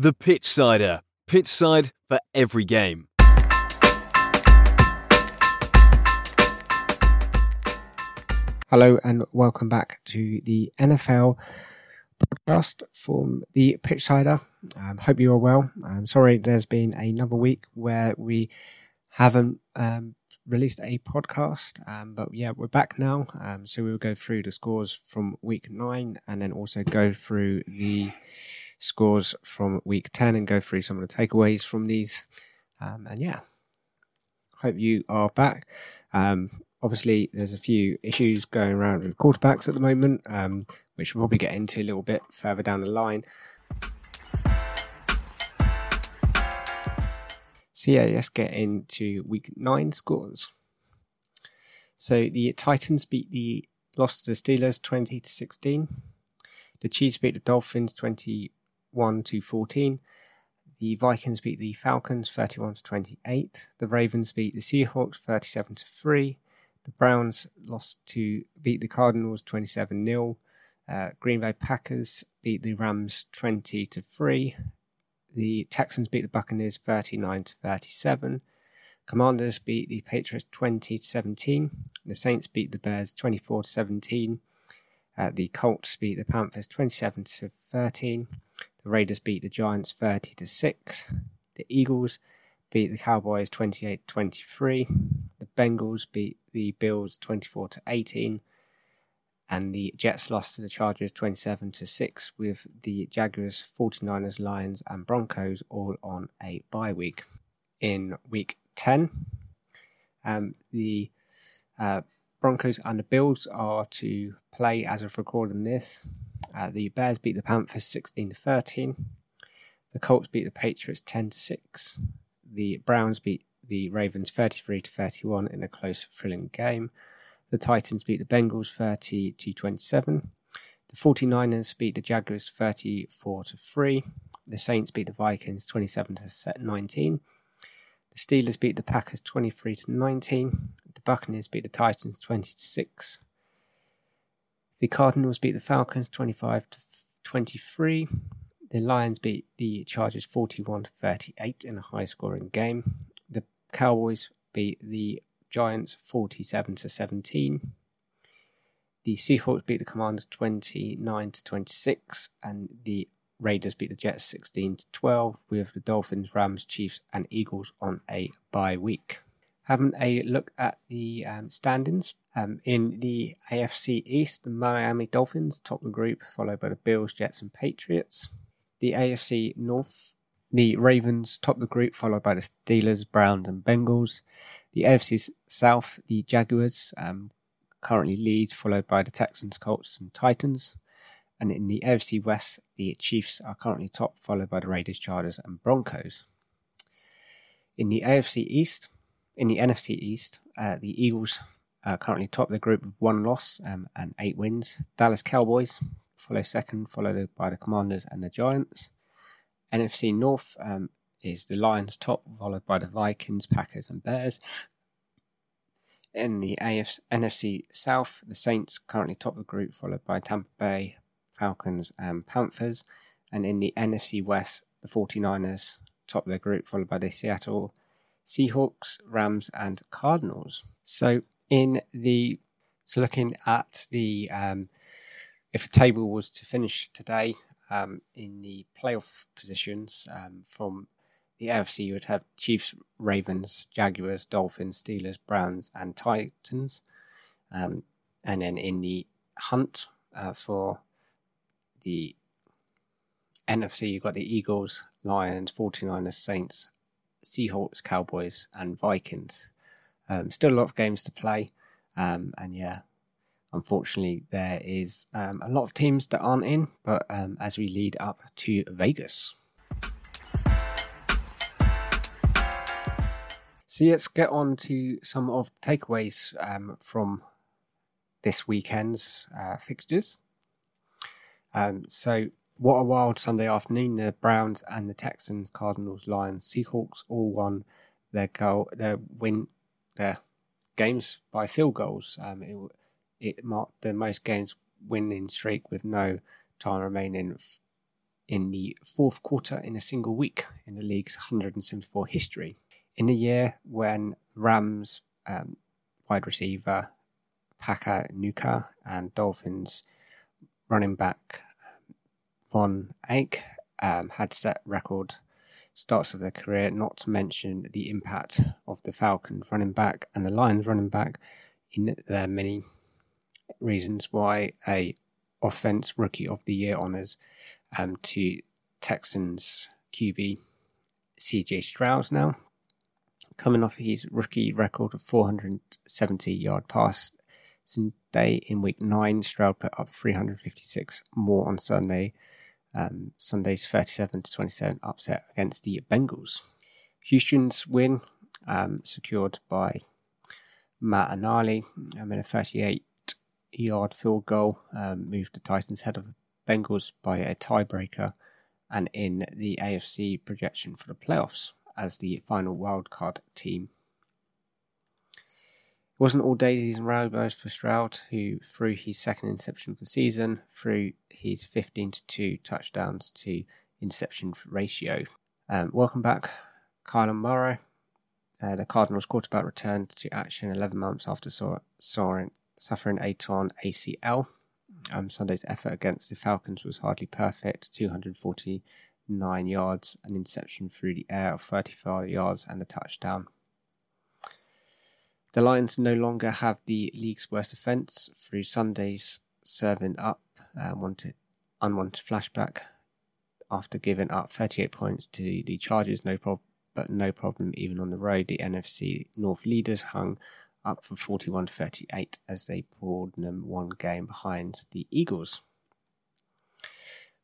The Pitchsider. Pitch side for every game. Hello and welcome back to the NFL podcast from the Pitchsider. Um, hope you are well. I'm sorry there's been another week where we haven't um, released a podcast, um, but yeah, we're back now. Um, so we'll go through the scores from week nine and then also go through the scores from week 10 and go through some of the takeaways from these. Um, and yeah, hope you are back. Um, obviously, there's a few issues going around with quarterbacks at the moment, um, which we'll probably get into a little bit further down the line. So yeah, let's get into week nine scores. So the Titans beat the lost to the Steelers twenty to sixteen. The Chiefs beat the Dolphins twenty one to fourteen. The Vikings beat the Falcons thirty one to twenty eight. The Ravens beat the Seahawks thirty seven to three. The Browns lost to beat the Cardinals twenty seven 0 uh, Green Bay Packers beat the Rams twenty to three. The Texans beat the Buccaneers 39 to 37. Commanders beat the Patriots 20 to 17. The Saints beat the Bears 24 to 17. Uh, the Colts beat the Panthers 27 to 13. The Raiders beat the Giants 30 to 6. The Eagles beat the Cowboys 28 23. The Bengals beat the Bills 24 to 18 and the Jets lost to the Chargers 27 to 6 with the Jaguars, 49ers, Lions and Broncos all on a bye week. In week 10, um, the uh, Broncos and the Bills are to play as of recording this. Uh, the Bears beat the Panthers 16 to 13. The Colts beat the Patriots 10 to 6. The Browns beat the Ravens 33 to 31 in a close, thrilling game. The Titans beat the Bengals 30 to 27. The 49ers beat the Jaguars 34 to 3. The Saints beat the Vikings 27 to 19. The Steelers beat the Packers 23 to 19. The Buccaneers beat the Titans 20 to 6. The Cardinals beat the Falcons 25 to 23. The Lions beat the Chargers 41 to 38 in a high scoring game. The Cowboys beat the Giants 47 to 17. The Seahawks beat the Commanders 29 to 26, and the Raiders beat the Jets 16 to 12, with the Dolphins, Rams, Chiefs, and Eagles on a bye week. Having a look at the um, standings um, in the AFC East, the Miami Dolphins top the group, followed by the Bills, Jets, and Patriots. The AFC North the Ravens top the group, followed by the Steelers, Browns, and Bengals. The AFC South, the Jaguars um, currently lead, followed by the Texans, Colts, and Titans. And in the AFC West, the Chiefs are currently top, followed by the Raiders, Chargers, and Broncos. In the AFC East, in the NFC East, uh, the Eagles are currently top of the group with one loss um, and eight wins. Dallas Cowboys follow second, followed by the Commanders and the Giants. NFC North um, is the Lions top, followed by the Vikings, Packers, and Bears. In the AFC, NFC South, the Saints currently top of the group, followed by Tampa Bay, Falcons, and Panthers. And in the NFC West, the 49ers top of the group, followed by the Seattle Seahawks, Rams, and Cardinals. So in the so looking at the um, if the table was to finish today, um, in the playoff positions um, from the AFC, you would have Chiefs, Ravens, Jaguars, Dolphins, Steelers, Browns, and Titans. Um, and then in the hunt uh, for the NFC, you've got the Eagles, Lions, 49ers, Saints, Seahawks, Cowboys, and Vikings. Um, still a lot of games to play. Um, and yeah, Unfortunately, there is um, a lot of teams that aren't in, but um, as we lead up to Vegas. So let's get on to some of the takeaways um, from this weekend's uh, fixtures. Um, so, what a wild Sunday afternoon! The Browns and the Texans, Cardinals, Lions, Seahawks all won their goal, their win, their games by field goals. Um, it, it marked the most games winning streak with no time remaining in the fourth quarter in a single week in the league's 174 history. In the year when Rams um, wide receiver Puka Nacua and Dolphins running back Von Ache um, had set record starts of their career, not to mention the impact of the Falcons running back and the Lions running back in their many reasons why a offense rookie of the year honors um, to Texans QB CJ Stroud now. Coming off his rookie record of 470 yard pass day in week nine, Stroud put up 356 more on Sunday um, Sunday's 37 to 27 upset against the Bengals. Houston's win um, secured by Matt Ammendola um, in a 38 yard field goal um, moved the Titans ahead of the Bengals by a tiebreaker and in the AFC projection for the playoffs as the final wildcard team it wasn't all daisies and rainbows for Stroud, who threw his second interception of the season, threw his 15 to 2 touchdowns to interception ratio. Um, welcome back, Kyler Murray. Uh, the Cardinals quarterback returned to action 11 months after saw, sawing, suffering a torn ACL. Um, Sunday's effort against the Falcons was hardly perfect 249 yards, an interception through the air of 35 yards, and a touchdown. The Lions no longer have the league's worst offence through Sunday's serving up uh, wanted, unwanted flashback after giving up 38 points to the Chargers, no problem, but no problem even on the road. The NFC North leaders hung up for 41 38 as they pulled them one game behind the Eagles.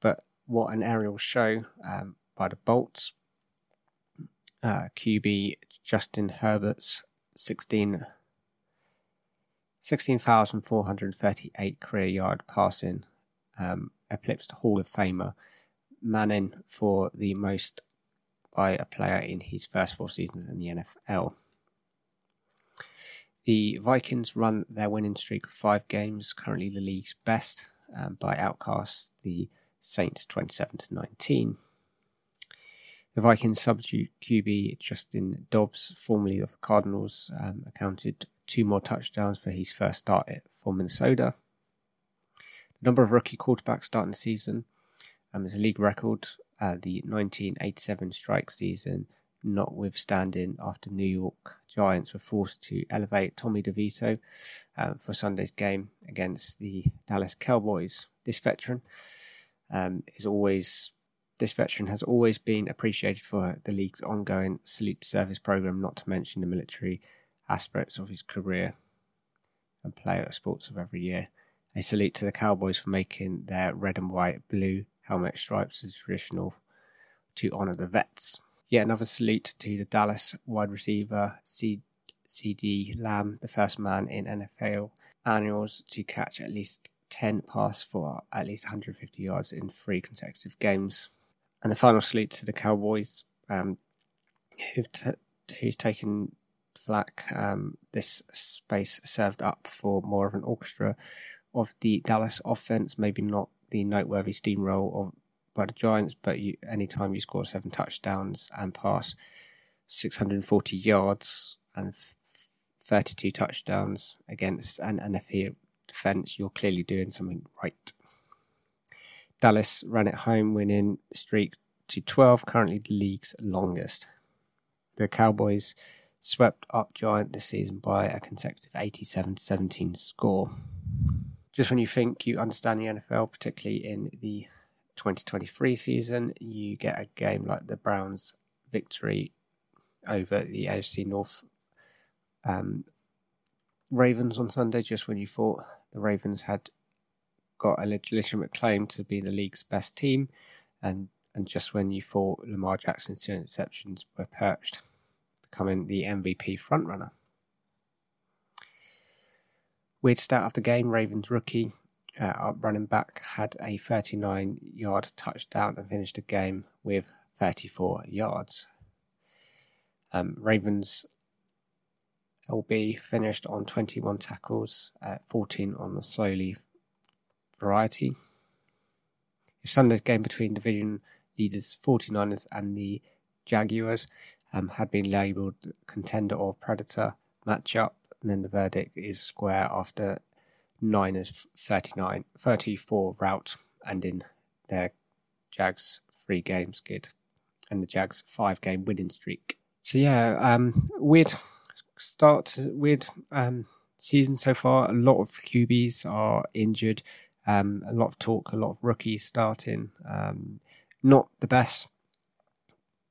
But what an aerial show um, by the Bolts. Uh, QB Justin Herbert's 16 16,438 career yard passing, um, eclipsed Hall of Famer Manning for the most by a player in his first four seasons in the NFL. The Vikings run their winning streak of five games, currently the league's best, um, by outcast the Saints 27 to 19. The Vikings substitute QB Justin Dobbs, formerly of the Cardinals, um, accounted two more touchdowns for his first start for Minnesota. The number of rookie quarterbacks starting the season um, is a league record. Uh, the 1987 strike season, notwithstanding, after New York Giants were forced to elevate Tommy DeVito uh, for Sunday's game against the Dallas Cowboys. This veteran um, is always this veteran has always been appreciated for the league's ongoing salute service program, not to mention the military aspects of his career and play player sports of every year. A salute to the Cowboys for making their red and white blue helmet stripes as traditional to honour the vets. Yet another salute to the Dallas wide receiver C- CeeDee Lamb, the first man in NFL annuals to catch at least 10 pass for at least 150 yards in three consecutive games. And the final salute to the Cowboys, um, who've t- who's taken flack. Um, this space served up for more of an orchestra of the Dallas offense, maybe not the noteworthy steamroll of by the Giants, but you, anytime you score seven touchdowns and pass 640 yards and 32 touchdowns against an NFL defense, you're clearly doing something right. Dallas ran it home, winning streak to 12, currently the league's longest. The Cowboys swept up Giant this season by a consecutive 87 17 score. Just when you think you understand the NFL, particularly in the 2023 season, you get a game like the Browns' victory over the AFC North um, Ravens on Sunday, just when you thought the Ravens had got a legitimate claim to be the league's best team, and and just when you thought Lamar Jackson's two interceptions were perched, becoming the MVP frontrunner. Weird start of the game: Ravens rookie uh, running back had a 39-yard touchdown and finished the game with 34 yards. Um, Ravens LB finished on 21 tackles, uh, 14 on the slowly variety. If Sunday's game between division leaders 49ers and the Jaguars um, had been labelled contender or predator matchup, and then the verdict is square after Niners 39, 34 route and in their Jags three game skid and the Jags five game winning streak. So yeah, um, weird start, weird um, season so far. A lot of QBs are injured. Um, a lot of talk, a lot of rookies starting. Um, not the best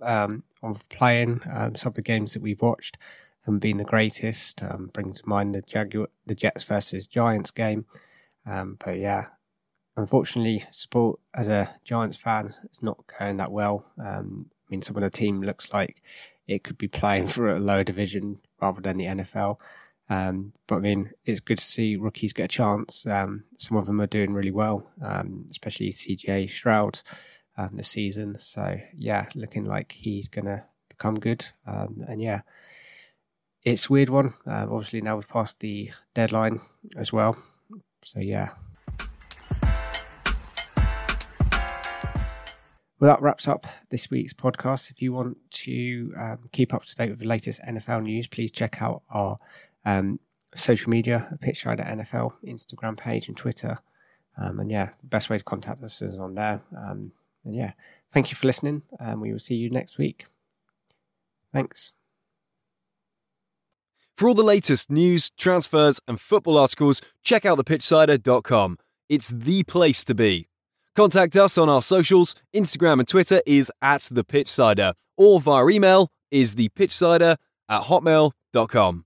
um, of playing. Um, some of the games that we've watched haven't been the greatest. Um, bring to mind the Jaguar, the Jets versus Giants game. Um, but yeah, unfortunately, support as a Giants fan is not going that well. Um, I mean, some of the team looks like it could be playing for a lower division rather than the NFL. Um, but I mean, it's good to see rookies get a chance. Um, some of them are doing really well, um, especially CJ Stroud um, this season. So yeah, looking like he's to become good. Um, and yeah, it's weird one. Uh, obviously now we've passed the deadline as well. So yeah. Well, that wraps up this week's podcast. If you want to um, keep up to date with the latest NFL news, please check out our um, social media, Pitchsider NFL, Instagram page and Twitter. Um, and yeah, best way to contact us is on there. Um, and yeah, thank you for listening, and we will see you next week. Thanks. For all the latest news, transfers, and football articles, check out thepitchsider.com. It's the place to be. Contact us on our socials. Instagram and Twitter is at the Pitchsider, or via email is the thepitchsider at hotmail.com.